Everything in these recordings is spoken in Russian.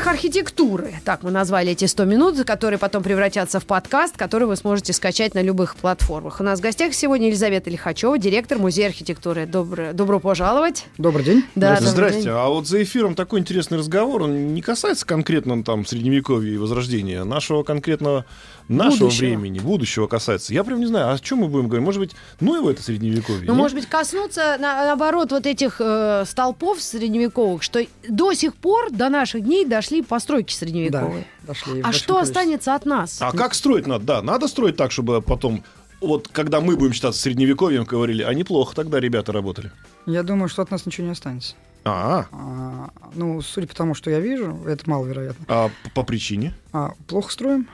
О стилях архитектуры. Так мы назвали эти 100 минут, которые потом превратятся в подкаст, который вы сможете скачать на любых платформах. У нас в гостях сегодня Елизавета Лихачева, директор Музея архитектуры. Добро, добро пожаловать. Добрый день. Да, добрый Здрасте. день. А вот за эфиром такой интересный разговор, он не касается конкретно там средневековья и возрождения, а нашего конкретного нашего Будущего. времени, будущего касается. Я прям не знаю, а о чем мы будем говорить? Может быть, ну его это средневековье? Ну, нет? может быть, коснуться, на- наоборот, вот этих э, столпов средневековых, что до сих пор, до наших дней, дошли постройки Да, средневековые. дошли. в А что количестве. останется от нас? А как строить надо? Да, надо строить так, чтобы потом, вот когда мы будем считаться средневековьем, говорили, а неплохо тогда ребята работали. Я думаю, что от нас ничего не останется. А, А, ну, судя по тому, что я вижу, это маловероятно. а по- по причине? А, плохо строим?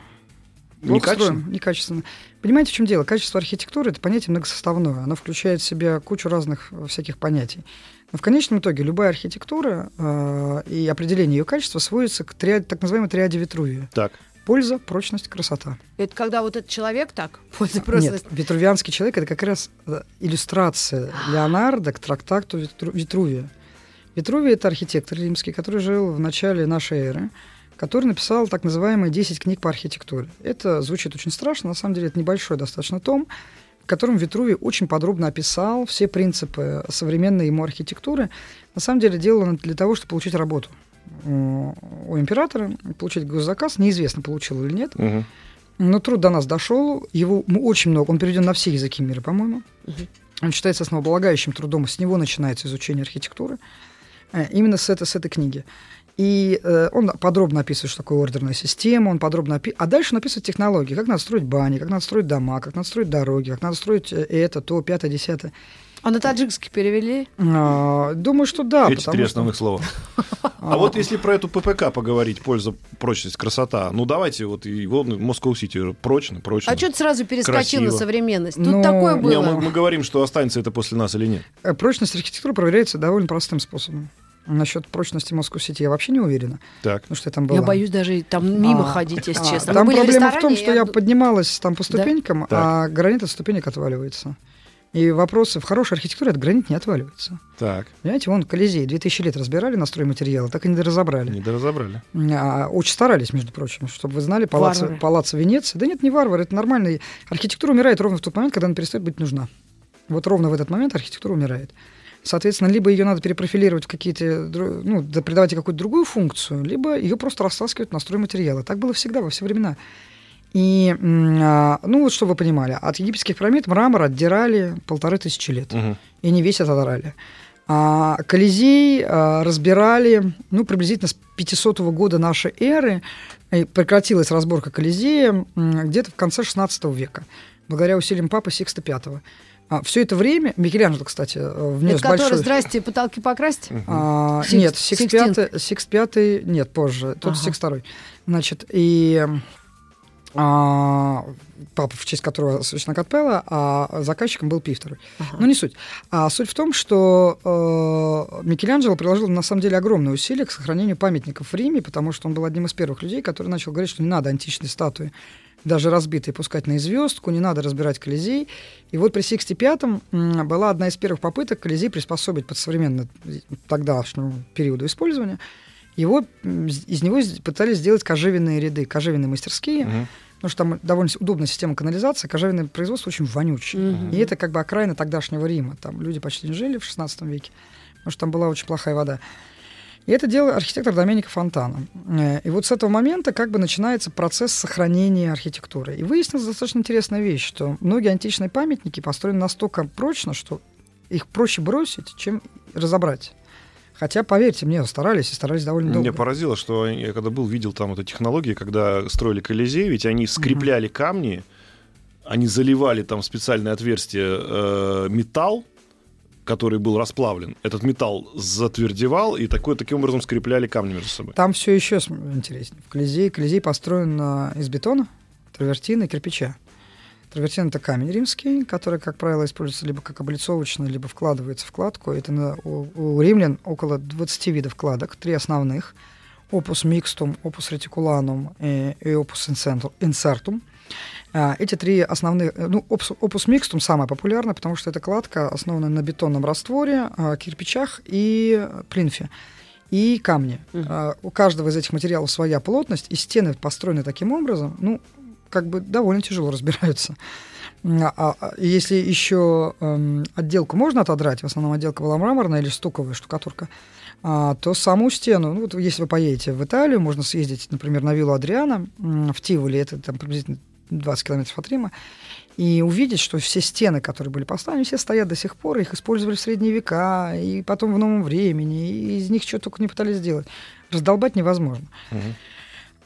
Плохо Некачественно? строим, некачественно. Понимаете, в чем дело? Качество архитектуры это понятие многосоставное. Оно включает в себя кучу разных э, всяких понятий. Но в конечном итоге любая архитектура э, и определение ее качества сводится к триаде- так называемой триаде Витрувия. Так. Польза, прочность, красота. Это когда вот этот человек так, пользы просто... Нет, витрувианский человек это как раз э, иллюстрация Леонардо к трактату Витру- Витрувия. Витрувий это архитектор римский, который жил в начале нашей эры, который написал так называемые 10 книг по архитектуре. Это звучит очень страшно, на самом деле это небольшой достаточно том, в котором Витрувий очень подробно описал все принципы современной ему архитектуры. На самом деле делал он для того, чтобы получить работу у императора, получить госзаказ. Неизвестно, получил или нет. Мгм. Но труд до нас дошел, его очень много, он переведен на все языки мира, по-моему. Мгм. Он считается основополагающим трудом, с него начинается изучение архитектуры, э, именно с, этой с этой книги. И э, он подробно описывает, что такое ордерная система, он подробно опи- А дальше он описывает технологии, как надо строить бани, как надо строить дома, как надо строить дороги, как надо строить э, это, то, пятое, десятое. А на таджикский перевели? А, думаю, что да. Эти три что- основных слова. А вот если про эту ППК поговорить, польза, прочность, красота, ну давайте вот его Москва-Сити прочно, прочно. А что ты сразу перескочил на современность? Тут Ну, такое Не, было. мы, мы говорим, что останется это после нас или нет. Э, Прочность архитектуры проверяется довольно простым способом. Насчет прочности Москвы-Сити я вообще не уверена, Так. потому что я там была. Я боюсь даже там мимо А, ходить, если а, честно. Там в проблема в том, что я поднималась там по ступенькам, Так. а гранит от ступенек отваливается. И вопросы в хорошей архитектуре от гранит не отваливается. Так. Понимаете, вон Колизей 2000 лет разбирали на стройматериалы, так и не разобрали. Не доразобрали. А, очень старались, между прочим, чтобы вы знали, палаццо, палаццо Венеции. Да нет, не варвар, это нормально. Архитектура умирает ровно в тот момент, когда она перестает быть нужна. Вот ровно в этот момент архитектура умирает. Соответственно, либо ее надо перепрофилировать в какие-то, ну, да, придавать ей какую-то другую функцию, либо ее просто растаскивают на стройматериалы. Так было всегда, во все времена. И, а, ну, вот чтобы вы понимали, от египетских пирамид мрамор отдирали полторы тысячи лет. Мгм. И не весь отодрали. А Колизей а, разбирали, ну, приблизительно с 500 года нашей эры. Прекратилась разборка Колизея где-то в конце 16 века, благодаря усилиям папы Сикста V. А, все это время, Микеланджело, кстати, э, внес Это который, большой... здрасте, потолки покрасить? А, Сикст- нет, Сикс пятый, Сикс пятый, нет, позже, тот Ага. Сикст второй. Значит, и а, папа, в честь которого священна Капелла, а заказчиком был Пий второй. Ага. Но не суть. А суть в том, что э, Микеланджело приложил на самом деле огромные усилия к сохранению памятников в Риме, потому что он был одним из первых людей, который начал говорить, что не надо античные статуи даже разбитые пускать на звездку, не надо разбирать Колизей. И вот при Сиксте Пятом м, была одна из первых попыток Колизей приспособить под современный тогдашнему периоду использования. Его, из него пытались сделать кожевенные ряды, кожевенные мастерские, Мгм. потому что там довольно удобная система канализации, кожевенное производство очень вонючее. Мгм. И это как бы окраина тогдашнего Рима. Там люди почти не жили в XVI веке, потому что там была очень плохая вода. И это делал архитектор Доменико Фонтана. Э, И вот с этого момента как бы начинается процесс сохранения архитектуры. И выяснилась достаточно интересная вещь, что многие античные памятники построены настолько прочно, что их проще бросить, чем разобрать. Хотя, поверьте мне, старались и старались довольно долго. Меня поразило, что я когда был, видел там эту технологию, когда строили Колизей, ведь они скрепляли камни, они заливали там в специальное отверстие э, металл, который был расплавлен. Этот металл затвердевал, и такой, таким образом скрепляли камни между собой. Там все еще интереснее. В Колизее, Колизей построен а, из бетона, травертина и кирпича. Травертин это камень римский, который, как правило, используется либо как облицовочный, либо вкладывается в кладку. Это на, у, у римлян около 20 видов кладок, три основных. Опус микстум, опус ретикуланум и, и опус инсертум. А, эти три основные, э, ну, опус, микстум самая популярная, потому что это кладка основана на бетонном растворе, а, кирпичах и плинфе и камни. Uh-huh. У каждого из этих материалов своя плотность, и стены построены таким образом, ну, как бы довольно тяжело разбираются. А, а если еще эм, отделку можно отодрать, в основном отделка была мраморная или стуковая штукатурка, а, то саму стену, ну, вот если вы поедете в Италию, можно съездить, например, на виллу Адриана в Тиволи, это там приблизительно 20 километров от Рима, и увидеть, что все стены, которые были поставлены, все стоят до сих пор, их использовали в средние века, и потом в новом времени, и из них что только не пытались сделать. Раздолбать невозможно. Угу.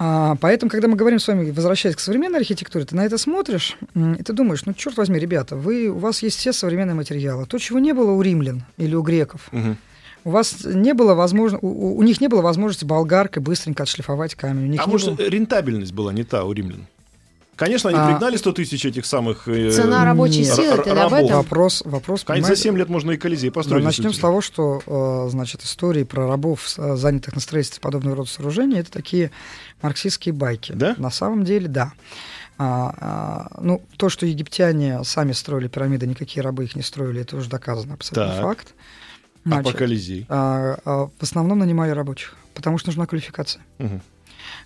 А, поэтому, когда мы говорим с вами, возвращаясь к современной архитектуре, ты на это смотришь, и ты думаешь, ну, черт возьми, ребята, вы, у вас есть все современные материалы. То, чего не было у римлян или у греков. Угу. У вас не было возможности, у, у них не было возможности болгаркой быстренько отшлифовать камень. У них а может, было... рентабельность была не та у римлян? Конечно, они а... пригнали 100 тысяч этих самых э, Цена рабочей нет, силы, ты об этом? Вопрос, вопрос Конечно, за 7 лет можно и Колизей построить. Да, начнем с того, что, э, значит, истории про рабов, э, занятых на строительстве подобного рода сооружений, это такие марксистские байки. Да? На самом деле, да. А, а, ну, то, что египтяне сами строили пирамиды, никакие рабы их не строили, это уже доказано, абсолютно так. факт. Значит, а по Колизей? А, а, в основном нанимали рабочих, потому что нужна квалификация. Угу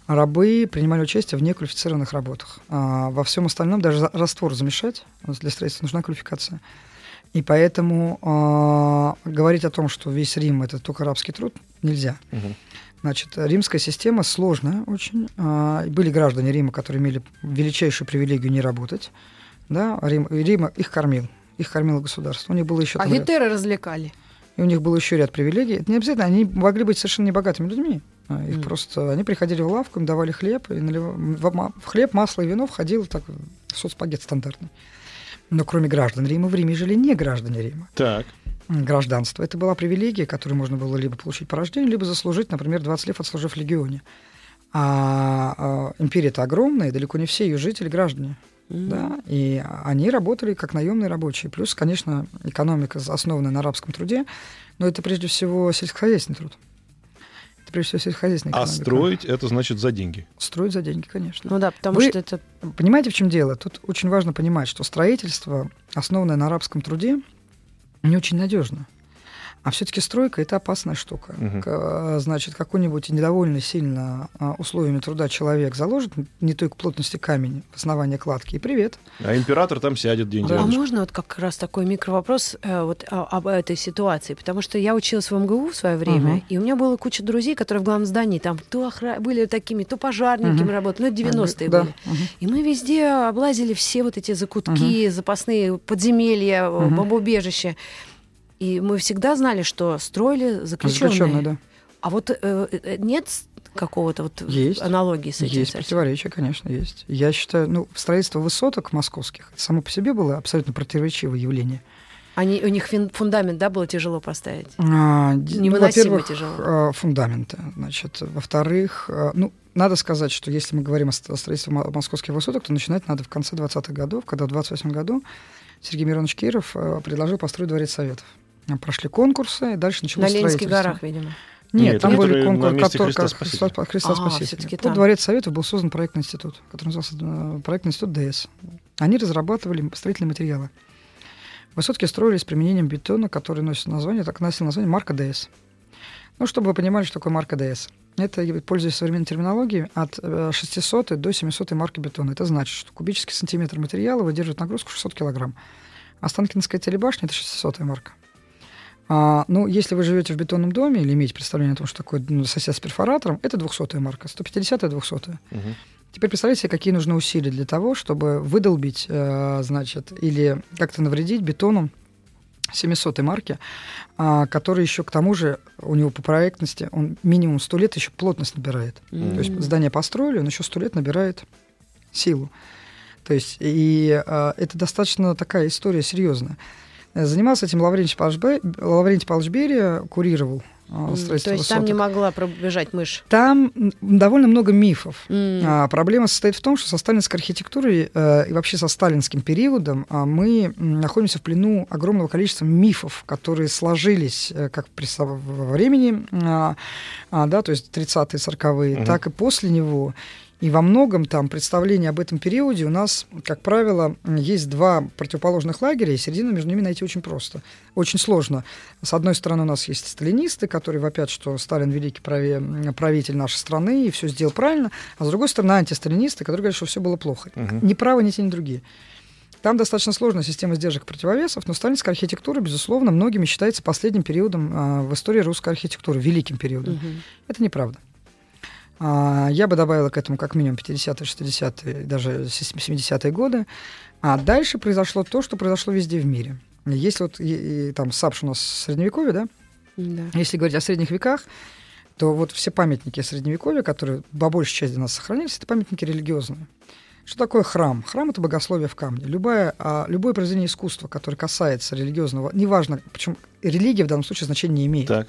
рабы принимали участие в неквалифицированных работах. А во всем остальном даже раствор замешать для строительства нужна квалификация. И поэтому э, говорить о том, что весь Рим это только арабский труд, нельзя. Угу. Значит, римская система сложная очень. Э, были граждане Рима, которые имели величайшую привилегию не работать. Да, Рим, Рим их кормил. Их кормило государство. У них было еще... А гетеры развлекали? И у них был еще ряд привилегий. Это не обязательно, они могли быть совершенно небогатыми людьми. А, их mm. просто они приходили в лавку, им давали хлеб, и налив... в хлеб, масло и вино входило так соцпакет стандартный. Но кроме граждан Рима, в Риме жили не граждане Рима. Так. Гражданство. Это была привилегия, которую можно было либо получить по рождению, либо заслужить, например, 20 лет отслужив в легионе. А, а империя-то огромная, и далеко не все ее жители граждане. Mm. Да, и они работали как наемные рабочие. Плюс, конечно, экономика основана на арабском труде, но это прежде всего сельскохозяйственный труд прежде всего сельскохозяйственная А строить это значит за деньги? Строить за деньги, конечно. Ну да, потому Вы что это... Понимаете, в чем дело? Тут очень важно понимать, что строительство, основанное на арабском труде, не очень надежно. А все-таки стройка это опасная штука. Угу. Значит, какой-нибудь недовольный сильно а, условиями труда человек заложит не той плотности камень в основание кладки, и привет. А император там сядет день А можно вот как раз такой микровопрос э, вот об этой ситуации? Потому что я училась в МГУ в свое время, угу. и у меня было куча друзей, которые в главном здании там то охра... были такими, то пожарниками угу. работали, ну, 90-е да. были. Угу. И мы везде облазили все вот эти закутки, угу. запасные подземелья, угу. бомбоубежища. И мы всегда знали, что строили заключенные. Заключенные, да. А вот э, э нет какого-то вот есть, аналогии с этим? Есть кстати? противоречия, конечно, есть. Я считаю, ну, строительство высоток московских само по себе было абсолютно противоречивое явление. Они, у них фундамент, да, было тяжело поставить? А, Невыносимо ну, тяжело. А, фундамента, значит. Во-вторых, а, ну, надо сказать, что если мы говорим о строительстве московских высоток, то начинать надо в конце 20-х годов, когда в 28 году Сергей Миронович Киров а, предложил построить Дворец Советов. Прошли конкурсы, и дальше началось На Ленинских горах, видимо. Нет, Нет там были конкурсы, которые Христа Спасителя. Христа, Христа а, Спасителя. Под Дворец Советов был создан проектный институт, который назывался э, проектный институт ДС. Они разрабатывали строительные материалы. Высотки строились с применением бетона, который носит название, так носил название марка ДС. Ну, чтобы вы понимали, что такое марка ДС. Это, пользуясь современной терминологией, от 600 э, до 700 марки бетона. Это значит, что кубический сантиметр материала выдерживает нагрузку 600 килограмм. Останкинская телебашня – это 600 марка. А, ну, если вы живете в бетонном доме или имеете представление о том, что такое ну, сосед с перфоратором, это 200 марка, 150 200 угу. Теперь представьте себе, какие нужны усилия для того, чтобы выдолбить, э, значит, или как-то навредить бетону 700 марки, а, который еще к тому же у него по проектности, он минимум 100 лет еще плотность набирает. Mm-hmm. То есть здание построили, он еще 100 лет набирает силу. То есть и а, это достаточно такая история серьезная. Занимался этим Лаврентий Павлович, Лаврентий Павлович Берия, курировал а, М, строительства То есть там не высоток. могла пробежать мышь. Там довольно много мифов. М. А, проблема состоит в том, что со сталинской архитектурой э, и вообще со сталинским периодом а, мы находимся в плену огромного количества мифов, которые сложились э, как при времени, а, а, да, то есть 30-е, 40-е, Мгм. так и после него. И во многом там представление об этом периоде у нас, как правило, есть два противоположных лагеря, и середину между ними найти очень просто. Очень сложно. С одной стороны, у нас есть сталинисты, которые вопят, что Сталин великий правитель нашей страны и все сделал правильно, а с другой стороны, антисталинисты, которые говорят, что все было плохо. Мгм. Ни правы, ни те, ни другие. Там достаточно сложная система сдержек и противовесов, но сталинская архитектура, безусловно, многими считается последним периодом а, в истории русской архитектуры, великим периодом. Мгм. Это неправда. А, Я бы добавила к этому как минимум 50-е, 60-е, даже 70-е годы. А дальше произошло то, что произошло везде в мире. Если вот и- и там САПШ у нас средневековье, да, Да. если говорить о средних веках, то вот все памятники средневековья, которые по большей части у нас сохранились, это памятники религиозные. Что такое храм? Храм это богословие в камне. Любое, а, любое произведение искусства, которое касается религиозного, неважно, причем религия в данном случае значения не имеет. Так.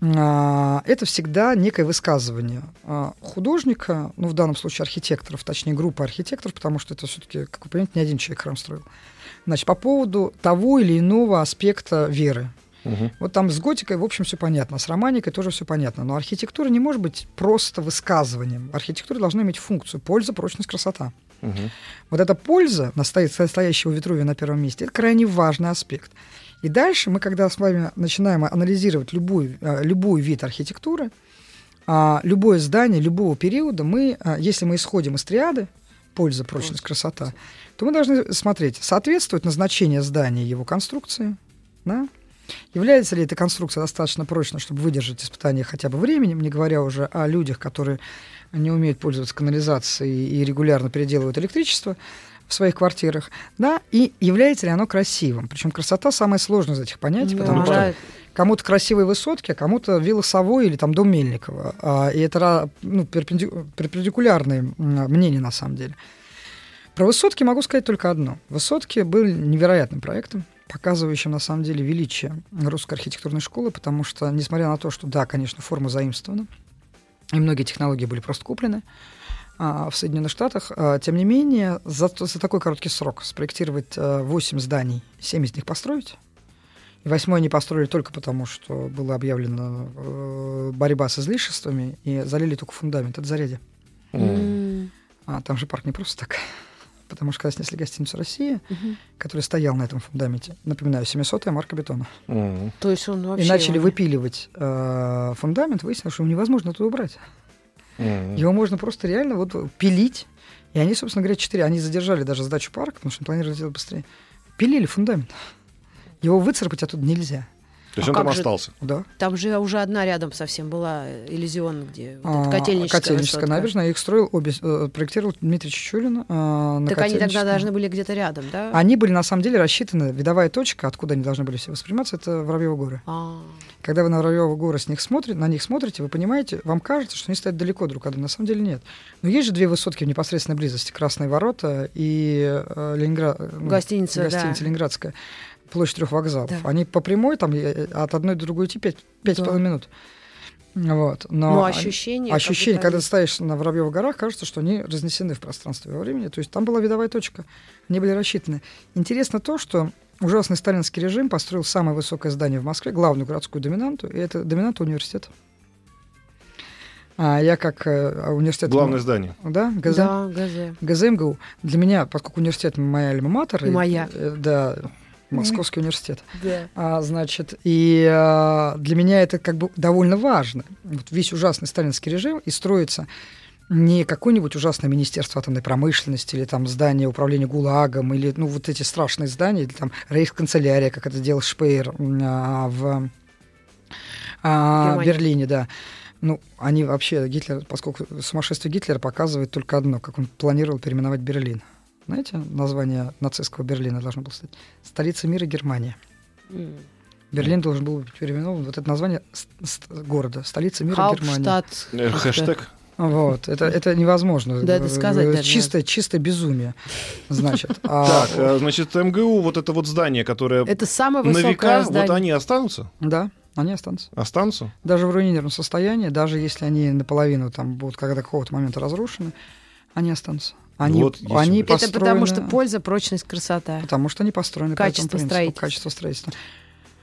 А, это всегда некое высказывание а, художника, ну, в данном случае архитекторов, точнее, группы архитекторов, потому что это все-таки, как вы понимаете, не один человек храм строил. Значит, по поводу того или иного аспекта веры. Мгм. Вот там с готикой, в общем, все понятно, с романикой тоже все понятно. Но архитектура не может быть просто высказыванием. Архитектура должна иметь функцию польза, прочность, красота. Мгм. Вот эта польза, настоя- настоящего Витрувия на первом месте, это крайне важный аспект. И дальше мы, когда с вами начинаем анализировать любую, э, любой вид архитектуры, а, любое здание любого периода, мы, а, если мы исходим из триады, польза, прочность, красота, то мы должны смотреть, соответствует назначение здания его конструкции, да? является ли эта конструкция достаточно прочной, чтобы выдержать испытания хотя бы временем, не говоря уже о людях, которые не умеют пользоваться канализацией и регулярно переделывают электричество в своих квартирах, да, и является ли оно красивым. Причем красота самое сложное из этих понятий, Да, потому что кому-то красивые высотки, а кому-то вилла Совой или там дом Мельникова. А, и это ну, перпенди- перпендикулярные мнения на самом деле. Про высотки могу сказать только одно. Высотки были невероятным проектом, показывающим на самом деле величие русской архитектурной школы, потому что, несмотря на то, что, да, конечно, форма заимствована, и многие технологии были просто куплены в Соединенных Штатах, а, тем не менее, за, за такой короткий срок спроектировать а, 8 зданий, 7 из них построить, и восьмое не построили только потому, что была объявлена э, борьба с излишествами, и залили только фундамент. Это заряде. Мгм. М. А там же парк не просто так. Потому что когда снесли гостиницу «Россия», Мгм. который стоял на этом фундаменте, напоминаю, 700-я марка бетона, Мгм. То есть он вообще... и начали выпиливать э, фундамент, выяснилось, что его невозможно туда убрать. Мгм. Его можно просто реально вот пилить. И они, собственно говоря, четыре, они задержали даже сдачу парка, потому что планировали сделать быстрее. Пилили фундамент. Его выцарапать оттуда нельзя. То есть А он там же- остался. Да. Там же уже одна рядом совсем была, э, Иллюзион, где вот А, котельническая, Котельническая высотка. набережная. Их строил обе, э, проектировал Дмитрий Чечулин. э, на Так они тогда должны были где-то рядом, да? Они были на самом деле рассчитаны, видовая точка, откуда они должны были все восприниматься, это Воробьевы горы. А, Когда вы на Воробьевы горы с них смотрите, на них смотрите, вы понимаете, вам кажется, что они стоят далеко друг от друга. На самом деле нет. Но есть же две высотки в непосредственной близости. Красные ворота и э, Ленинград, э, ну, Гостиница, гостиница да. Ленинградская. Площадь трех вокзалов. Да. Они по прямой, там от одной до другой идти 5, Да. минут. Вот. Но ну, они- ощущение... как Ощущение, когда ты стоишь на Воробьевых горах, кажется, что они разнесены в пространстве и во времени. То есть там была видовая точка. Они были рассчитаны. Интересно то, что ужасный сталинский режим построил самое высокое здание в Москве, главную городскую доминанту, и это доминанта университета. А я как э, университет... Главное здание. Да, ГЗ. Да, ГЗ. ГЗМГУ. Для меня, поскольку университет моя альма-матер... И моя. э, Да, Московский университет. Да. А, значит, и а, для меня это как бы довольно важно. Вот весь ужасный сталинский режим и строится не какое-нибудь ужасное министерство атомной промышленности или там здание управления ГУЛАГом или ну вот эти страшные здания или там рейхсканцелярия, как это делал Шпеер а, в а. Берлине, да. Ну, они вообще, Гитлер, поскольку сумасшествие Гитлера показывает только одно, как он планировал переименовать Берлин. Знаете, название нацистского Берлина должно было стать? Столица мира Германия. М. Берлин должен был быть переименован. Вот это название города, столица мира. Хауптштадт. Э, Хэштег. Вот, это, это невозможно. Да, это сказать Э, даже Чистое, чистое безумие, значит. А, Так, э, значит, МГУ, вот это вот здание, которое Это самое на высокое века, здание. вот они останутся? Да, Они останутся. Останутся? Даже в руинированном состоянии, даже если они наполовину там будут когда какого-то момента разрушены, они останутся. Они, Вот, они бы- Это потому что построены- польза, прочность, красота. Потому что они построены Качество по этому принципу, строительства. качество строительства.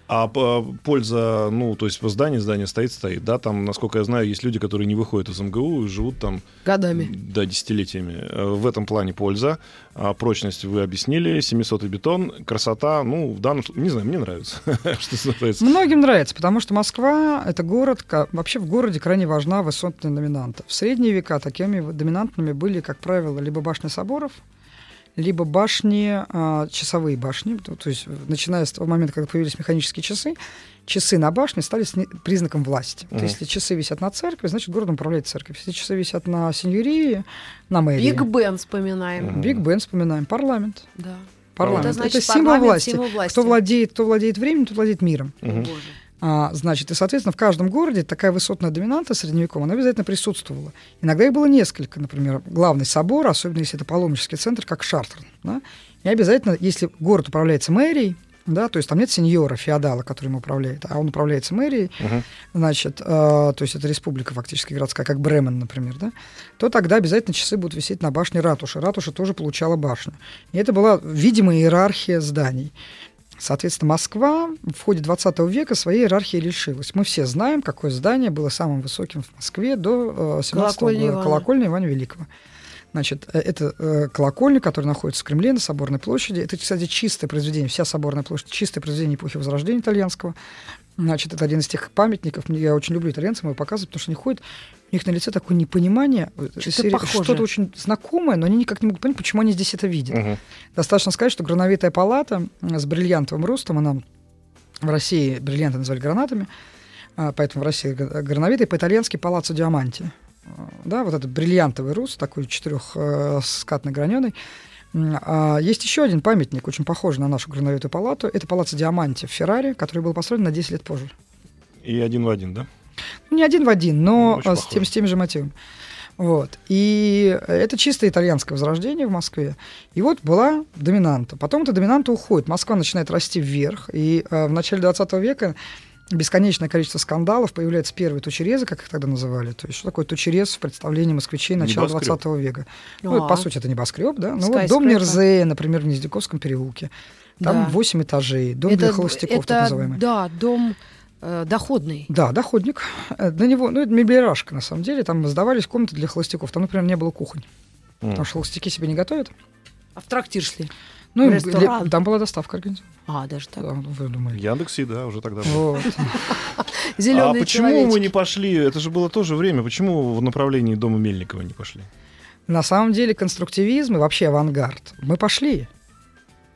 А п- польза, ну, то есть здание, здание стоит, стоит, да, там, насколько я знаю, есть люди, которые не выходят из МГУ и живут там, Годами. да, десятилетиями. Э, В этом плане польза, а прочность вы объяснили, 700 бетон, красота, ну, в данном случае, не знаю, мне нравится, что называется. Многим нравится, потому что Москва — это город, вообще в городе крайне важна высотная доминанта. В средние века такими доминантными были, как правило, либо башни соборов, либо башни, а, часовые башни. То, то есть, начиная с того момента, когда появились механические часы, часы на башне стали признаком власти. Вот Мгм. если часы висят на церкви, значит, городом управляет церковь. Если часы висят на сеньории, на мэрии. Биг Бен вспоминаем. Мгм. Биг Бен вспоминаем. Парламент. Да. Парламент. Это Это, значит, символ, парламент, власти. символ власти. Кто владеет, кто владеет временем, тот владеет миром. Мгм. Боже. А, значит, и, соответственно, в каждом городе такая высотная доминанта средневековая, она обязательно присутствовала. Иногда их было несколько, например, главный собор, особенно если это паломнический центр, как Шартр. Да? И обязательно, если город управляется мэрией, да, то есть там нет сеньора, феодала, который им управляет, а он управляется мэрией, Мгм. значит, э, то есть это республика фактически городская, как Бремен, например, да, то тогда обязательно часы будут висеть на башне ратуши. Ратуша тоже получала башню. И это была видимая иерархия зданий. Соответственно, Москва в ходе 20 века своей иерархии лишилась. Мы все знаем, какое здание было самым высоким в Москве до э, 17 Колокольня года. Ивана. Колокольня Ивана Великого. Значит, э, это э, колокольня, которая находится в Кремле на Соборной площади. Это, кстати, чистое произведение, вся Соборная площадь, чистое произведение эпохи Возрождения итальянского. Значит, это один из тех памятников. Я очень люблю итальянцев, его показывают, потому что они ходят, у них на лице такое непонимание, э, Что-то очень знакомое, но они никак не могут понять, почему они здесь это видят. Мгм. Достаточно сказать, что грановитая палата м, с бриллиантовым рустом, она в России бриллианты называли гранатами, а, поэтому в России грановитый, по-итальянски палаццо диаманти. А, Да, вот этот бриллиантовый руст, такой четырехскатный граненый. А Есть еще один памятник, очень похожий на нашу грановитую палату. Это палаццо Диаманти в Феррари, который был построен на 10 лет позже. И один в один, да? Ну, не один в один, но Очень а, с, похоже. тем, с теми же мотивами. Вот. И это чисто итальянское возрождение в Москве. И вот была доминанта. Потом эта доминанта уходит. Москва начинает расти вверх. И э, в начале 20 века бесконечное количество скандалов. Появляются первые тучерезы, как их тогда называли. То есть что такое тучерез в представлении москвичей начала Небоскреб. 20 века? Ну, А. по сути, это небоскреб, да? Ну, вот дом Нерзея, например, в Гнездяковском переулке. Там Да. 8 этажей. Дом для холостяков, это, так называемый. Да, дом э, доходный. Да, доходник. Э, Для него, ну, это меблирашка, на самом деле. Там сдавались комнаты для холостяков. Там, например, не было кухонь. М. Потому что холостяки себе не готовят. А в трактир шли. Ну, ресторан. для- там была доставка организована. А, даже так. Да, вы думали. Яндекс, да, уже тогда был. А почему мы не пошли? Это же было тоже время. Почему в направлении дома Мельникова не пошли? На самом деле конструктивизм и вообще авангард. Мы пошли.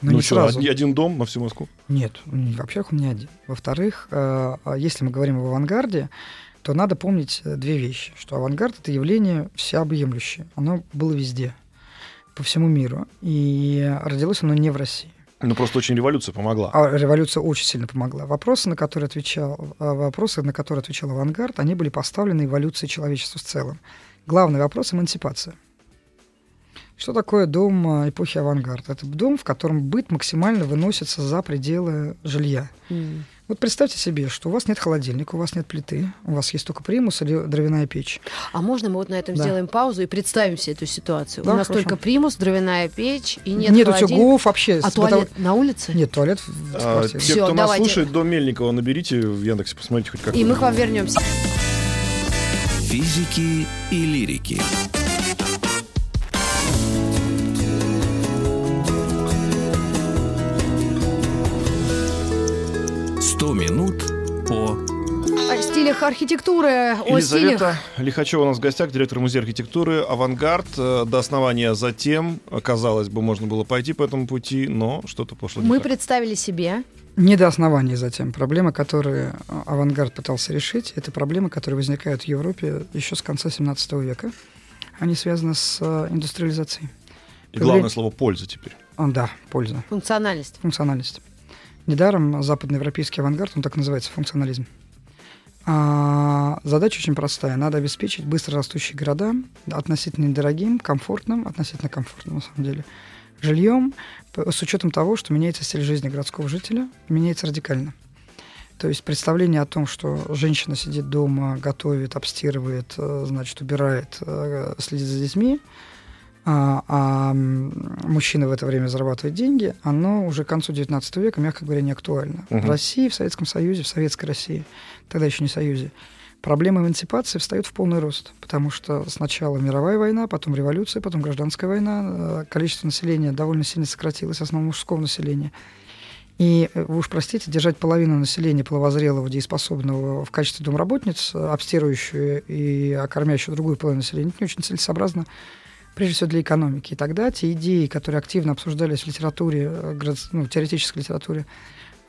Но ну не что, сразу. один, один дом на всю Москву? Нет, во-первых, он не один. Во-вторых, э, а если мы говорим об авангарде, то надо помнить э, две вещи. Что авангард — это явление всеобъемлющее. Оно было везде, по всему миру. И родилось оно не в России. Ну, просто очень революция помогла. А революция очень сильно помогла. Вопросы, на которые отвечал, а, вопросы, на которые отвечал авангард, они были поставлены эволюцией человечества в целом. Главный вопрос — эмансипация. Что такое дом а, эпохи авангарда? Это дом, в котором быт максимально выносится за пределы жилья. М. Вот представьте себе, что у вас нет холодильника, у вас нет плиты, у вас есть только примус или дровяная печь. А можно мы вот на этом Да. сделаем паузу и представим себе эту ситуацию? Да, У нас хорошо. только примус, дровяная печь и нет нет холодильника. утюгов вообще. А туалет на улице? Нет, туалет в А, те, Всё, кто нас давайте. слушает, дом Мельникова наберите в Яндексе, посмотрите хоть как. И мы к вам вернемся. Физики и лирики. Сто минут по О стилях архитектуры, о стилях... Елизавета Лихачева у нас в гостях, директор музея архитектуры «Авангард». Э, До основания затем, э, казалось бы, можно было пойти по этому пути, но что-то пошло не Мы так. представили себе. Не до основания затем. Проблемы, которые а, авангард пытался решить, это проблемы, которые возникают в Европе еще с конца 17 века. Они связаны с индустриализацией. И главное слово «польза» теперь. А, да, польза, Функциональность. функциональность. Недаром западноевропейский авангард, он так называется, функционализм. А, задача очень простая. Надо обеспечить быстро растущие города относительно недорогим, комфортным, относительно комфортным, на самом деле, жильем, с учетом того, что меняется стиль жизни городского жителя, меняется радикально. То есть представление о том, что женщина сидит дома, готовит, обстирывает, э, значит, убирает, э, следит за детьми, а, а мужчина в это время зарабатывает деньги, оно уже к концу XIX века, мягко говоря, не актуально. Мгм. В России, в Советском Союзе, в Советской России, тогда еще не Союзе, проблема эмансипации встает в полный рост, потому что сначала мировая война, потом революция, потом гражданская война, э, количество населения довольно сильно сократилось, основном мужского населения. И э, вы уж простите, держать половину населения половозрелого, дееспособного в качестве домработниц, э, обстирывающую и кормящую другую половину населения, это не очень целесообразно, прежде всего для экономики. И тогда те идеи, которые активно обсуждались в литературе, э, ну, теоретической литературе,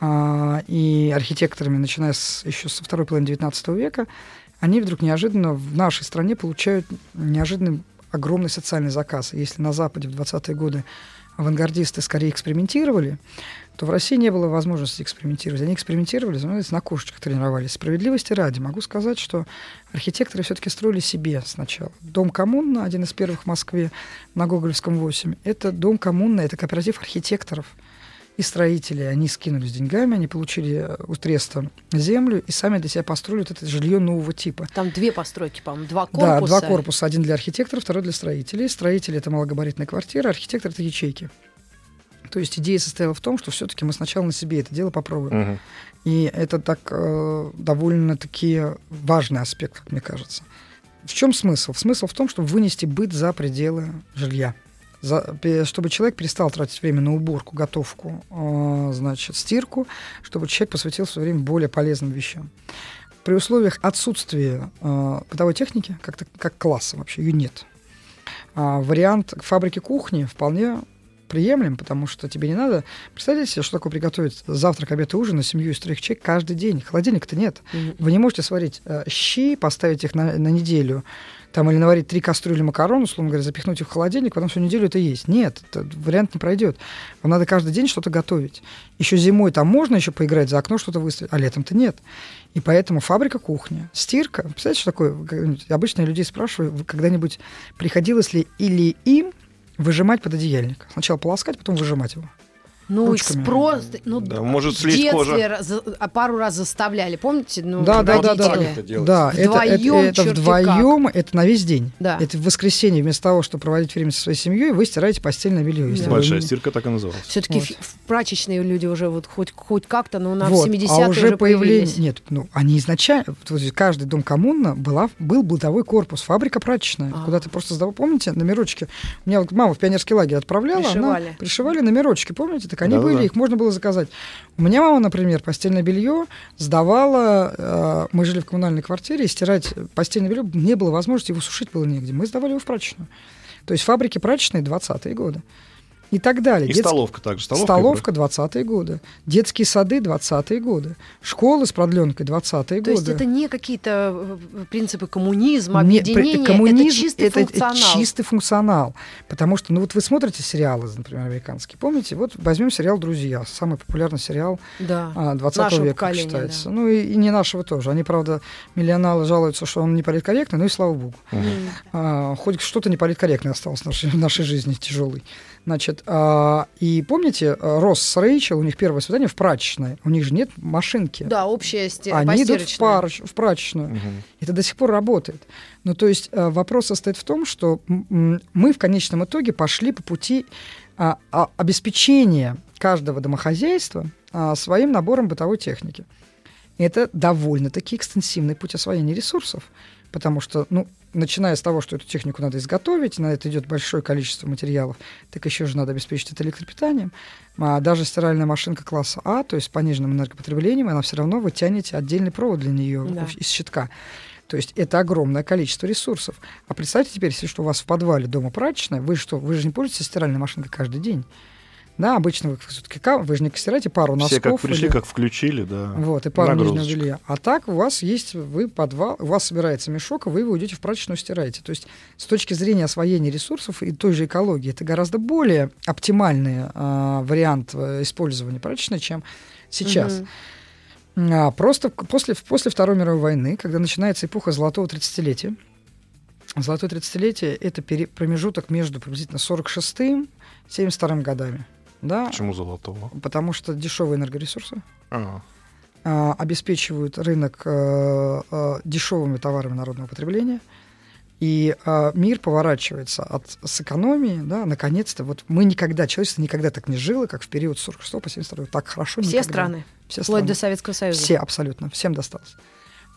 а, и архитекторами, начиная с, еще со второй половины XIX века, они вдруг неожиданно в нашей стране получают неожиданный огромный социальный заказ. Если на Западе в 20-е годы авангардисты скорее экспериментировали, то в России не было возможности экспериментировать. Они экспериментировали, знаете, на кошечках тренировались. Справедливости ради могу сказать, что архитекторы все-таки строили себе сначала. Дом коммуна, один из первых в Москве, на Гоголевском 8, это дом коммуна, это кооператив архитекторов и строителей. Они скинулись деньгами, они получили э, у треста землю и сами для себя построили вот это жилье нового типа. Там две постройки, по-моему, два Да, корпуса. два корпуса. Один для архитекторов, второй для строителей. Строители — это малогабаритная квартира, архитектор — это ячейки. То есть идея состояла в том, что все-таки мы сначала на себе это дело попробуем. Мгм. И это так э, довольно-таки важный аспект, как мне кажется. В чем смысл? Смысл в том, чтобы вынести быт за пределы жилья. За- чтобы человек перестал тратить время на уборку, готовку, э, значит, стирку, чтобы человек посвятил свое время более полезным вещам. При условиях отсутствия э, бытовой техники, как, как класса вообще, ее нет. А, вариант фабрики кухни вполне приемлем, потому что тебе не надо... Представляете себе, что такое приготовить завтрак, обед и ужин на семью из трех человек каждый день? Холодильника-то нет. Мгм. Вы не можете сварить э, щи, поставить их на, на неделю, там, или наварить три кастрюли макарон, условно говоря, запихнуть их в холодильник, потом всю неделю это есть. Нет, этот вариант не пройдет. Вам надо каждый день что-то готовить. Еще зимой там можно еще поиграть за окно, что-то выставить, а летом-то нет. И поэтому фабрика кухня, стирка. Представляете, что такое? Как-нибудь- Обычно я людей спрашиваю, когда-нибудь приходилось ли или им выжимать под одеяльник? Сначала полоскать, потом выжимать его. Ну, ручками. спрос... Ну, Да, может в слезть детстве кожа. раз- а пару раз заставляли, помните? Ну, да, да, да, да, родители? да. это. Да, это, это, Вдвоем это черти вдвоем, это на весь день. Да. Это в воскресенье вместо того, чтобы проводить время со своей семьей, вы стираете постельное белье. вы Большая стирка так и называлась. Все-таки Вот. в прачечные люди уже вот хоть, хоть как-то, но на Вот, 70-е а уже, появление... появились. Нет, ну, они изначально... вот каждый дом коммуна была, был бытовой корпус, фабрика прачечная, А. куда ты просто сдавал... Помните, номерочки? Меня вот мама в пионерский лагерь отправляла, Пришивали. она пришивали номерочки, помните? Так они Да-да-да. были, их можно было заказать. У меня мама, например, постельное белье сдавала... э, мы жили в коммунальной квартире, и стирать постельное белье не было возможности, его сушить было негде. Мы сдавали его в прачечную. То есть фабрики прачечные 20-е годы. И так далее. И Детские- столовка также. Столовка, Столовка 20-е годы. Детские сады 20-е годы. Школы с продленкой 20-е То есть годы. это не какие-то э, принципы коммунизма, Не, объединения, коммунизм это чистый это функционал. чистый функционал. Потому что, ну вот вы смотрите сериалы, например, американские. Помните? Вот возьмем сериал «Друзья». Самый популярный сериал Да. а, 20 Нашего века, считается. да. Ну и, и не нашего тоже. Они, правда, миллионалы жалуются, что он не политкорректный, ну и слава богу. М. А, хоть что-то неполиткорректное осталось в нашей, в нашей жизни тяжелой. Значит, а, и помните, а, Росс с Рэйчел, у них первое свидание в прачечной. У них же нет машинки. Да, общая сте... Они идут в, пар, в прачечную. Мгм. Это до сих пор работает. Ну, то есть э, вопрос состоит в том, что мы в конечном итоге пошли по пути а, а, обеспечения каждого домохозяйства а, своим набором бытовой техники. Это довольно-таки экстенсивный путь освоения ресурсов, потому что, ну, начиная с того, что эту технику надо изготовить, на это идет большое количество материалов, так еще же надо обеспечить это электропитанием. А даже стиральная машинка класса А, то есть с пониженным энергопотреблением, она все равно вы тянете отдельный провод для нее Да. из щитка. То есть это огромное количество ресурсов. А представьте теперь, если что у вас в подвале дома прачечная, вы что, вы же не пользуетесь стиральной машинкой каждый день. Да, обычно вы все-таки вы же не стираете пару носков. Все как пришли, или- как включили, да. вот, и пару нижнего белья. А так у вас есть, вы подвал, у вас собирается мешок, и вы его идете в прачечную стираете. То есть с точки зрения освоения ресурсов и той же экологии, это гораздо более оптимальный а, вариант э, использования прачечной, чем сейчас. Мгм. А, просто после, после Второй мировой войны, когда начинается эпоха золотого 30-летия, золотое 30-летие — это пере- промежуток между приблизительно 46-м и 72 годами. Да? Почему золотого? Потому что дешевые энергоресурсы, А, а, обеспечивают рынок э, э, дешевыми товарами народного потребления, и э, мир поворачивается от, с экономии, да, наконец-то, вот мы никогда, человечество никогда так не жило, как в период с 46 по 72 так хорошо Все никогда. страны, Все вплоть страны. до Советского Союза. Все абсолютно, всем досталось.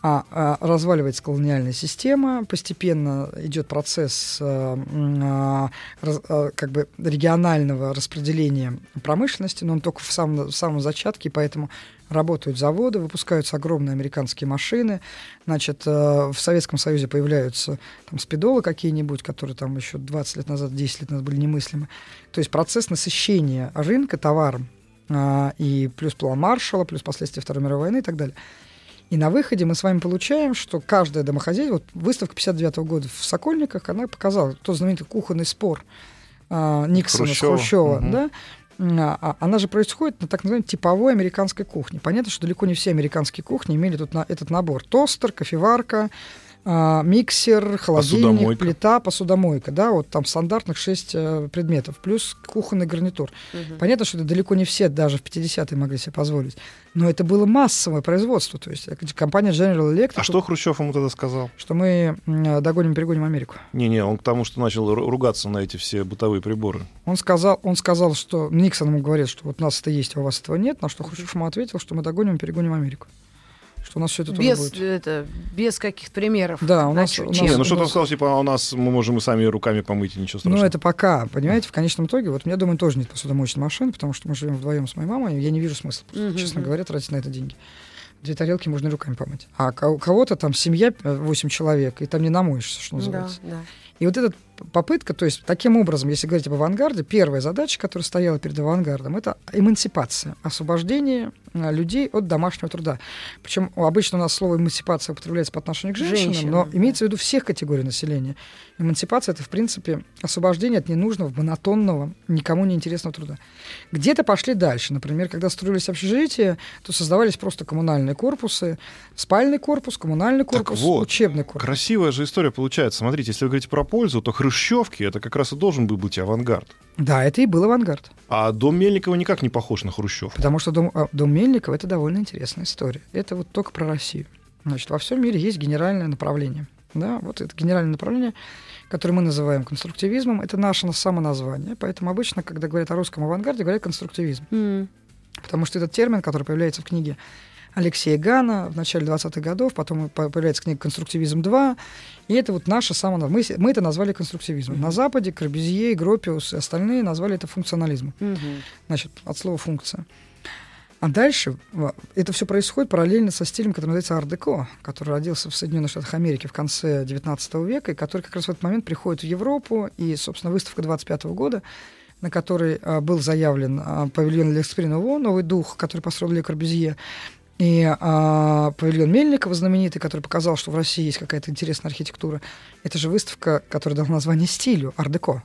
А, а, разваливается колониальная система, постепенно идет процесс а, м, а, раз- а, как бы регионального распределения промышленности, но он только в самом, в самом зачатке, поэтому работают заводы, выпускаются огромные американские машины. Значит, э, в Советском Союзе появляются там спидолы какие-нибудь, которые там еще 20 лет назад, 10 лет назад были немыслимы. То есть процесс насыщения рынка товаром а, и плюс план Маршалла, плюс последствия Второй мировой войны и так далее. И на выходе мы с вами получаем, что каждая домохозяйка, вот выставка 59 года в Сокольниках, она показала тот знаменитый кухонный спор а, Никсона Хрущева. с Хрущева, Мгм. да, а, а, она же происходит на так называемой типовой американской кухне. Понятно, что далеко не все американские кухни имели тут на, этот набор. Тостер, кофеварка, а, миксер, холодильник, Посудомойка. плита, посудомойка. Да, вот там стандартных 6 предметов, плюс кухонный гарнитур. Мгм. Понятно, что это далеко не все даже в 50-е могли себе позволить. Но это было массовое производство. То есть э, компания General Electric, А что Хрущев ему тогда сказал? что мы м, догоним, перегоним Америку. Не-не, он к тому, что начал ру- ругаться на эти все бытовые приборы. Он сказал, он сказал, что Никсон ему говорит, что вот у нас это есть, а у вас этого нет, на что Хрущев ему ответил, что мы догоним, перегоним Америку. Что у нас все это тоже без, будет. это, без каких-то примеров. Да, у На нас- у нас-? Не, ну у он нас- сказал, типа, а у нас мы можем и сами руками помыть, и ничего страшного. Ну, это пока, понимаете, в конечном итоге, вот мне, думаю, тоже нет посудомоечной машины, потому что мы живем вдвоем с моей мамой, и я не вижу смысла, просто, Мгм, честно говоря, тратить на это деньги. Две тарелки можно руками помыть. А ко- у кого-то там семья, 8 человек, и там не намоешься, что Да, называется. да. И вот эта попытка, то есть таким образом, если говорить об авангарде, первая задача, которая стояла перед авангардом, это эмансипация, освобождение а, людей от домашнего труда. Причем обычно у нас слово эмансипация употребляется по отношению к женщинам, Женщинам, но да. имеется в виду всех категорий населения. Эмансипация это, в принципе, освобождение от ненужного, монотонного, никому не интересного труда. Где-то пошли дальше. Например, когда строились общежития, то создавались просто коммунальные корпусы, спальный корпус, коммунальный Так корпус, вот, учебный корпус. Красивая же история получается. Смотрите, если вы говорите про пользу, то хрущевки это как раз и должен был быть авангард. Да, это и был авангард. А дом Мельникова никак не похож на Хрущев. Потому что дом, а, дом Мельникова это довольно интересная история. Это вот только про Россию. Значит, во всем мире есть генеральное направление. Да, вот это генеральное направление, которое мы называем конструктивизмом, это наше самоназвание. Поэтому обычно, когда говорят о русском авангарде, говорят конструктивизм. М. Потому что этот термин, который появляется в книге Алексея Гана в начале 20-х годов, потом по- появляется книга «Конструктивизм 2», и это вот наше самое... Мы, мы это назвали конструктивизмом. На Западе Корбюзье, Гропиус и остальные назвали это функционализмом Мгм. значит, от слова функция. А дальше это все происходит параллельно со стилем, который называется ар-деко, который родился в Соединенных Штатах Америки в конце XIX века, и который как раз в этот момент приходит в Европу, и, собственно, выставка 25 года, на которой а, был заявлен а, павильон Лекспериново, новый дух, который построил Ле Корбюзье, и а, павильон Мельникова знаменитый, который показал, что в России есть какая-то интересная архитектура. Это же выставка, которая дала название стилю, ар-деко.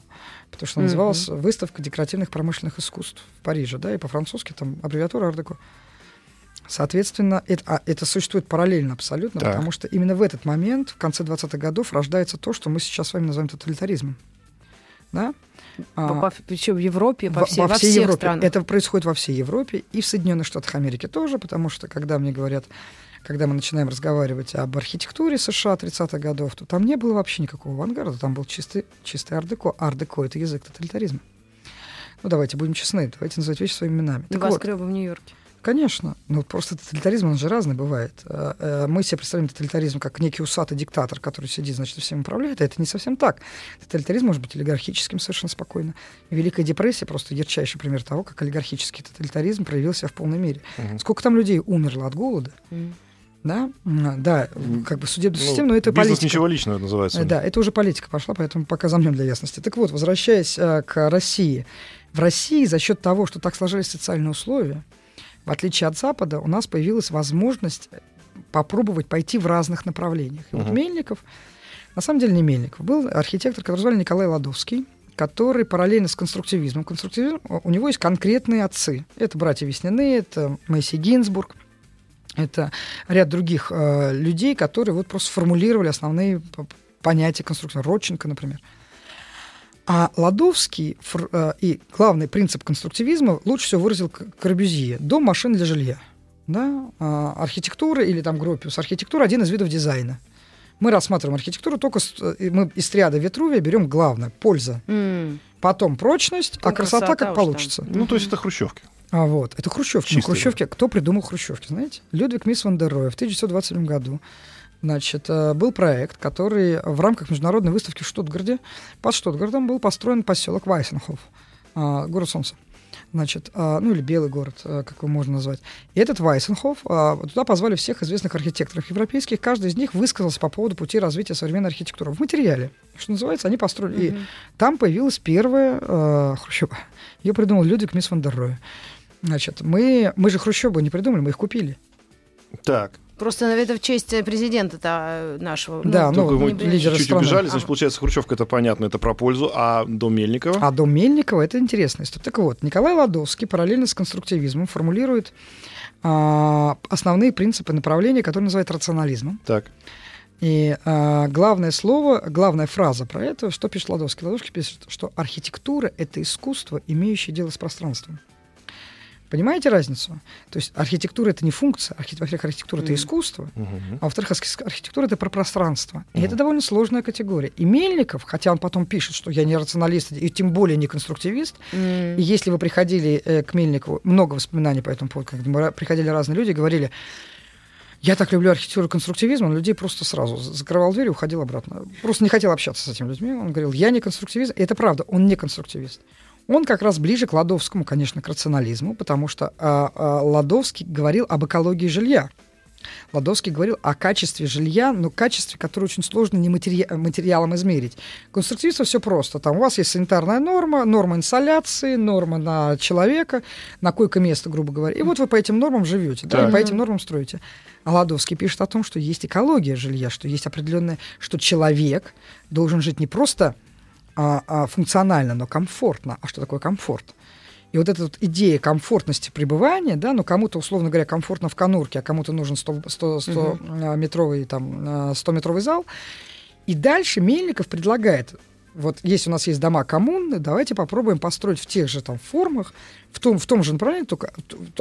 Потому что она Мгм. называлась выставка декоративных промышленных искусств в Париже, да, и по-французски там аббревиатура ар-деко. Соответственно, это, а, это существует параллельно абсолютно, Так. потому что именно в этот момент, в конце 20-х годов, рождается то, что мы сейчас с вами называем тоталитаризмом. Да? А, Причем в Европе, во, во- всей, во во всей всех Европе. странах. Это происходит во всей Европе и в Соединенных Штатах Америки тоже, потому что когда мне говорят, когда мы начинаем разговаривать об архитектуре США 30-х годов, то там не было вообще никакого авангарда, там был чистый, чистый ар-деко. Ар-деко — это язык тоталитаризма. Ну, давайте будем честны, давайте называть вещи своими именами. Так вот, Небоскребы в Нью-Йорке. Конечно. Ну, просто тоталитаризм, он же разный бывает. Э, э, Мы себе представляем тоталитаризм как некий усатый диктатор, который сидит, значит, всем управляет. А это не совсем так. Тоталитаризм может быть олигархическим совершенно спокойно. Великая депрессия просто ярчайший пример того, как олигархический тоталитаризм проявил себя в полной мере. Мгм. Сколько там людей умерло от голода, М. да? Да, как бы судебная Ну, система, но это бизнес политика. ничего личного это называется. Э, Да, это уже политика пошла, поэтому пока замнем для ясности. Так вот, возвращаясь э, к России. В России за счет того, что так сложились социальные условия, в отличие от Запада, у нас появилась возможность попробовать пойти в разных направлениях. И вот Мгм. Мельников, на самом деле не Мельников, был архитектор, которого звали Николай Ладовский, который параллельно с конструктивизмом. Конструктивизм, у него есть конкретные отцы. Это братья Весняны, это Месси Гинзбург, это ряд других э, людей, которые вот просто сформулировали основные понятия конструктора. Родченко, например. А Ладовский э, и главный принцип конструктивизма лучше всего выразил Корбюзье. Дом машин для жилья. Да? А, архитектура или там гропиус. Архитектура один из видов дизайна. Мы рассматриваем архитектуру только с, э, мы из ряда Витрувия берем главное польза, М. потом прочность, Потом а красота, красота как получится. Ну, то есть это хрущевки. А вот, это хрущевки. Ну, Чистые. хрущевки. Кто придумал хрущевки, знаете? Людвиг Мисс ван дер в 1927 году. Значит, э, был проект, который в рамках международной выставки в Штутгарте, под Штутгартом был построен поселок Вайсенхоф, а, город солнца. Значит, а, ну или белый город, а, как его можно назвать. И этот Вайсенхоф, а, туда позвали всех известных архитекторов европейских. Каждый из них высказался по поводу пути развития современной архитектуры. В материале, что называется, они построили. И там появилась первая э, хрущева. Ее придумал Людвиг Мисс ван дер Роhe. Значит, мы, мы же хрущевы не придумали, мы их купили. Так, Просто это в честь президента-то нашего. Да, ну, только мы не лидеры чуть-чуть страны. убежали, значит, Ага. получается, хрущевка это понятно, это про пользу, а дом Мельникова? А дом Мельникова это интересная история. Так вот, Николай Ладовский параллельно с конструктивизмом формулирует а, основные принципы направления, которые называют рационализмом. Так, И а, главное слово, главная фраза про это, что пишет Ладовский? Ладовский пишет, что архитектура — это искусство, имеющее дело с пространством. Понимаете разницу? То есть архитектура — это не функция, во-первых, архитектура — это искусство, Мгм. а во-вторых, архи- архитектура это про пространство. И Мгм. это довольно сложная категория. И Мельников, хотя он потом пишет, что я не рационалист и тем более не конструктивист, М. и если вы приходили э, к Мельникову, много воспоминаний по этому поводу, когда приходили разные люди, говорили, я так люблю архитектуру и конструктивизм, он людей просто сразу закрывал дверь и уходил обратно. Просто не хотел общаться с этими людьми. Он говорил, я не конструктивист. И это правда, он не конструктивист. Он как раз ближе к Ладовскому, конечно, к рационализму, потому что а, а, Ладовский говорил об экологии жилья. Ладовский говорил о качестве жилья, но качестве, которое очень сложно не матери- материалом измерить. Конструктивство все просто. Там у вас есть санитарная норма, норма инсоляции, норма на человека, на койко-место, грубо говоря. И вот вы по этим нормам живете, да, Так. и по этим нормам строите. А Ладовский пишет о том, что есть экология жилья, что есть определенное, что человек должен жить не просто а, а, функционально, но комфортно. А что такое комфорт? И вот эта вот идея комфортности пребывания, да, ну кому-то, условно говоря, комфортно в конурке, а кому-то нужен 100, 100, 100 а, метровый, там, 100 метровый зал. И дальше Мельников предлагает, вот если у нас есть дома коммуны, давайте попробуем построить в тех же там формах, в том, в том же направлении, только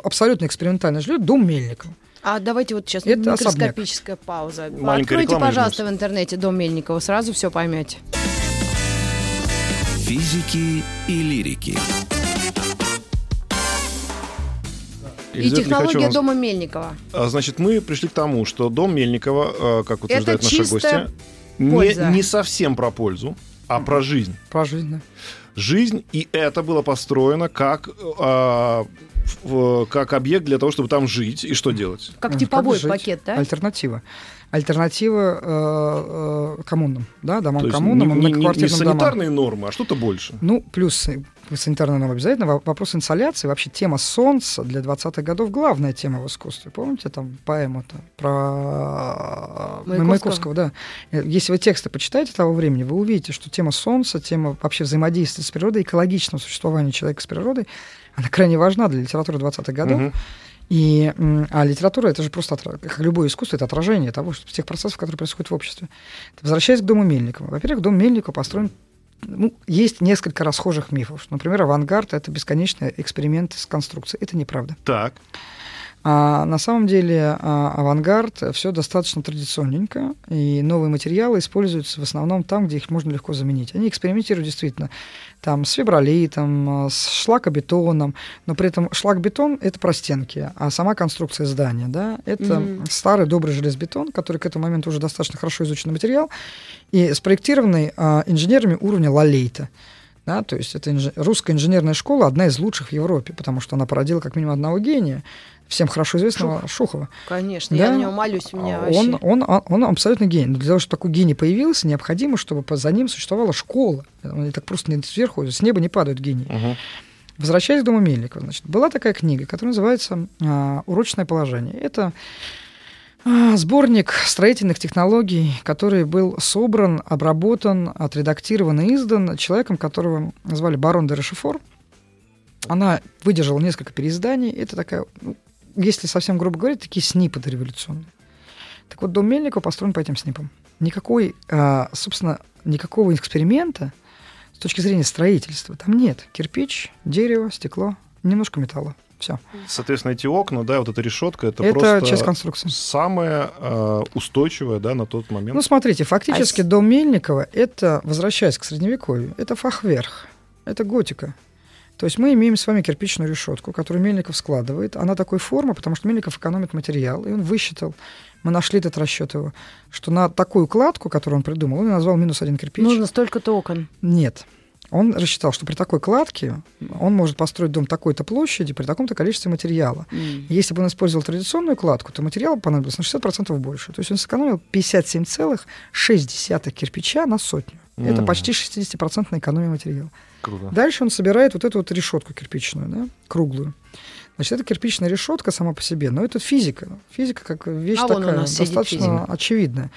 абсолютно экспериментальное жилье, дом Мельникова. А давайте вот сейчас Это микроскопическая пауза. Маленькая Откройте, пожалуйста, в интернете дом Мельникова, сразу все поймете. Физики и лирики. И технология Лихачева, дома Мельникова. а, Значит, мы пришли к тому, что дом Мельникова, э, как утверждают наши чистая гости, не, не совсем про пользу, а про жизнь. Про жизнь, да. Жизнь, и это было построено как, э, в- как объект для того, чтобы там жить и что делать. Как типовой как пакет, да? Альтернатива. Альтернатива э, э, коммунам, да, домам То есть коммунам не, не- не- многоквартирным домам. санитарные нормы, а что-то больше. Ну, плюс санитарная норма обязательно. Во- Вопрос инсоляции, вообще тема солнца для 20-х годов главная тема в искусстве. Помните там поэму-то про э, Маяковского? Маяковского? да. Если вы тексты почитаете того времени, вы увидите, что тема солнца, тема вообще взаимодействия с природой, экологичного существования человека с природой, она крайне важна для литературы 20-х годов. Мгм. И, а литература это же просто, как любое искусство, это отражение того, что, тех процессов, которые происходят в обществе. Возвращаясь к дому Мельникова. Во-первых, дом Мельникова построен ну, есть несколько расхожих мифов. Например, авангард — это бесконечный эксперимент с конструкцией. Это неправда. Так. А на самом деле а, авангард все достаточно традиционненько, и новые материалы используются в основном там, где их можно легко заменить. Они экспериментируют действительно там с фибролитом, а, с шлакобетоном, но при этом шлакбетон — это простенки, а сама конструкция здания, да, это Мгм. старый добрый железобетон, который к этому моменту уже достаточно хорошо изученный материал, и спроектированный а, инженерами уровня лалейта. Да, то есть это инж- русская инженерная школа одна из лучших в Европе, потому что она породила как минимум одного гения, всем хорошо известного Шухова. Конечно, Да. я на него молюсь, у меня А вообще... он, он, он, он абсолютно гений. Но для того, чтобы такой гений появился, необходимо, чтобы за ним существовала школа. Он так просто не сверху, с неба не падают гении. Мгм. Возвращаясь к дому Мельникова, значит, была такая книга, которая называется а, «Урочное положение». Это сборник строительных технологий, который был собран, обработан, отредактирован и издан человеком, которого назвали барон де Решефор. Она выдержала несколько переизданий. Это такая, ну, если совсем грубо говоря, такие снипы дореволюционные. Так вот, дом Мельникова построен по этим снипам. Никакой, а, собственно, никакого эксперимента с точки зрения строительства там нет. Кирпич, дерево, стекло, немножко металла. Все. Соответственно, эти окна, да, вот эта решетка, это, Это, просто часть конструкции. самое э, устойчивое, да, на тот момент. Ну, смотрите, фактически А дом Мельникова, это, возвращаясь к Средневековью, это фахверх, это готика. То есть мы имеем с вами кирпичную решетку, которую Мельников складывает. Она такой формы, потому что Мельников экономит материал, и он высчитал, мы нашли этот расчет его, что на такую кладку, которую он придумал, он назвал минус один кирпич. Нужно столько-то окон. Нет. Он рассчитал, что при такой кладке он может построить дом такой-то площади при таком-то количестве материала. М. Если бы он использовал традиционную кладку, то материала понадобилось на 60% больше. То есть он сэкономил 57,6 кирпича на сотню. Это Мгм. почти 60% экономия материала. Круто. Дальше он собирает вот эту вот решетку кирпичную, да, круглую. Значит, это кирпичная решетка сама по себе, но это физика. Физика как вещь А такая достаточно очевидная.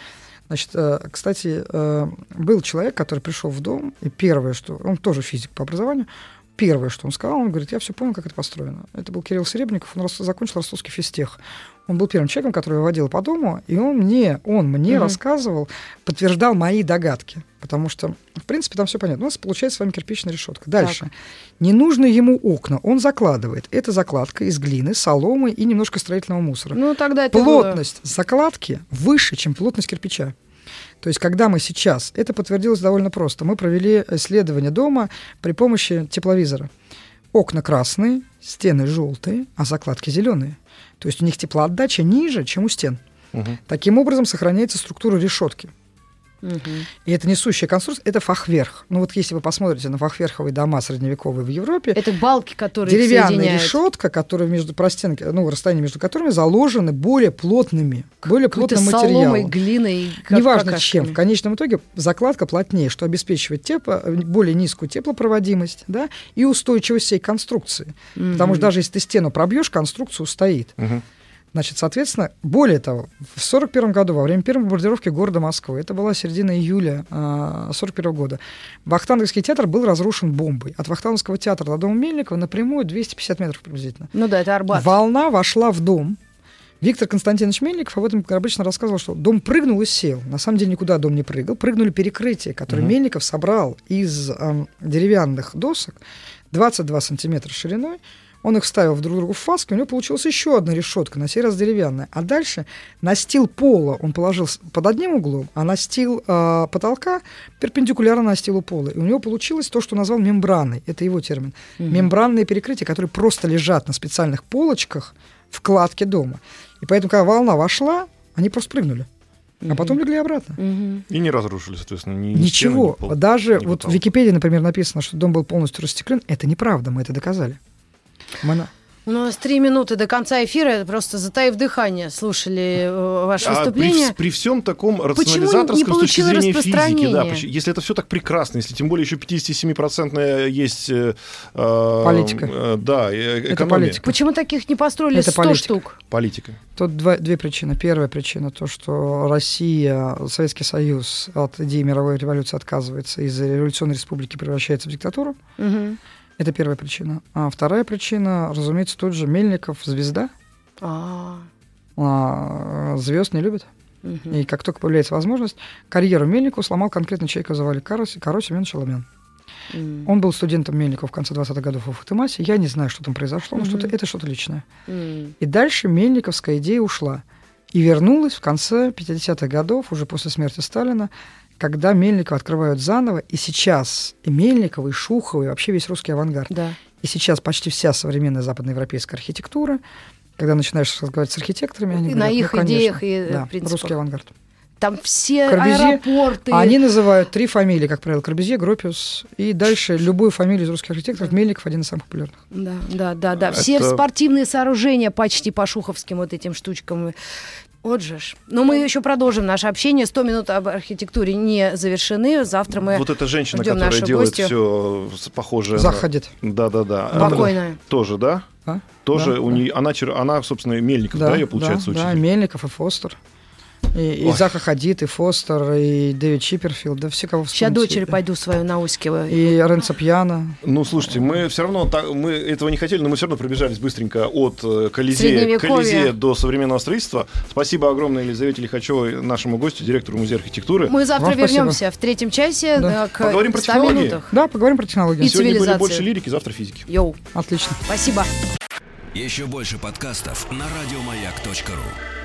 Значит, э, кстати, э, был человек, который пришел в дом, и первое, что... Он тоже физик по образованию. Первое, что он сказал, он говорит, я все понял, как это построено. Это был Кирилл Серебников, он закончил ростовский физтех. Он был первым человеком, который выводил по дому, и он мне, он мне Мгм. рассказывал, подтверждал мои догадки. Потому что, в принципе, там все понятно. У нас получается с вами кирпичная решетка. Дальше. Не нужно ему окна. Он закладывает. Это закладка из глины, соломы и немножко строительного мусора. Ну, тогда это было- Плотность закладки выше, чем плотность кирпича. То есть, когда мы сейчас, это подтвердилось довольно просто, мы провели исследование дома при помощи тепловизора. Окна красные, стены желтые, а закладки зеленые. То есть у них теплоотдача ниже, чем у стен. Мгм. Таким образом сохраняется структура решетки. Мгм. И это несущая конструкция, это фахверх. Ну вот если вы посмотрите на фахверховые дома средневековые в Европе, Это балки, которые деревянная решетка, которая между простенки, ну, расстояние между которыми заложены более плотными, более плотным соломой, материалом. глиной. как- Неважно какашками. чем, в конечном итоге закладка плотнее, что обеспечивает тепло, более низкую теплопроводимость да, и устойчивость всей конструкции. Потому что даже если ты стену пробьешь, конструкция устоит. Мгм. Значит, соответственно, более того, в 1941 году, во время первой бомбардировки города Москвы, это была середина июля 1941 года, Вахтанговский театр был разрушен бомбой. От Вахтанговского театра до дома Мельникова напрямую 250 метров приблизительно. Ну да, это Арбат. Волна вошла в дом. Виктор Константинович Мельников об этом обычно рассказывал, что дом прыгнул и сел. На самом деле никуда дом не прыгал. Прыгнули перекрытия, которые Мгм. Мельников собрал из эм, деревянных досок 22 сантиметра шириной. Он их вставил в друг другу в фаски, у него получилась еще одна решетка, на сей раз деревянная. А дальше настил пола он положил под одним углом, а настил э, потолка перпендикулярно настилу пола. И у него получилось то, что назвал мембраной. Это его термин. Мгм. Мембранные перекрытия, которые просто лежат на специальных полочках в кладке дома. И поэтому, когда волна вошла, они просто прыгнули. А потом легли обратно. И не разрушили, соответственно, ни ни Ничего. стены, ни пол, Даже ни вот в потолок. Википедии, например, написано, что дом был полностью растеклен. Это неправда, мы это доказали. Мы У нас три минуты до конца эфира, просто затаив дыхание, слушали э, ваше А выступление. при, при всем таком Почему не рационализаторском с точки зрения физики, да, если это все так прекрасно, если тем более еще 57% есть э, э, Политика. э, да, э, экономия. политика. Почему таких не построили Это 100 политика. штук? Политика. Тут два- две причины. Первая причина то, что Россия, Советский Союз от идеи мировой революции отказывается, из революционной республики превращается в диктатуру. Мгм. Это первая причина. А вторая причина, разумеется, тот же Мельников, звезда. А, А, звезд не любит. И как только появляется возможность, карьеру Мельникову сломал конкретный человек, его звали Каро, Каро Семен Шаламян. М. Он был студентом Мельникова в конце 20-х годов в Фатымасе. Я не знаю, что там произошло, но что-то, это что-то личное. И дальше Мельниковская идея ушла. И вернулась в конце 50-х годов, уже после смерти Сталина, когда Мельникова открывают заново, и сейчас и Мельникова, и Шухова, и вообще весь русский авангард. Да. И сейчас почти вся современная западноевропейская архитектура, когда начинаешь разговаривать с архитекторами, они И говорят, на их ну, конечно, идеях и, э, да, принципах. русский авангард. Там все Корбюзье, аэропорты. А Они называют три фамилии, как правило, Корбюзье, Гропиус, и дальше любую фамилию из русских архитекторов. Мельников один из самых популярных. Да, да, да, да. Все Это- спортивные сооружения почти по шуховским вот этим штучкам. Вот же ж. Но мы еще продолжим наше общение. 100 минут об архитектуре не завершены. Завтра мы Вот эта женщина, ждем которая делает гостью. все похожее. Заходит. Да-да-да. Спокойно. Она Тоже, да? А? Тоже Да, у да. нее, она, она, собственно, Мельников, да, ее, получается, да, да, учитель? Мельников и Фостер. И, и. Заха Хадид, и Фостер, и Дэвид Чипперфилд, да все, кого Сейчас вспомните. дочери пойду свою наускиваю. И Ренцо Пьяно. Ну, слушайте, мы все равно, так- мы этого не хотели, но мы все равно пробежались быстренько от э, Колизея. Колизея до современного строительства. Спасибо огромное Елизавете Лихачевой, нашему гостю, директору Музея архитектуры. Мы завтра Вам спасибо. вернемся в третьем часе Да. э, к Поговорим про 100 технологии. минутах. Да, поговорим про технологии. И Сегодня были больше лирики, завтра физики. Йоу, Отлично. спасибо. Еще больше подкастов на радиомаяк.ру.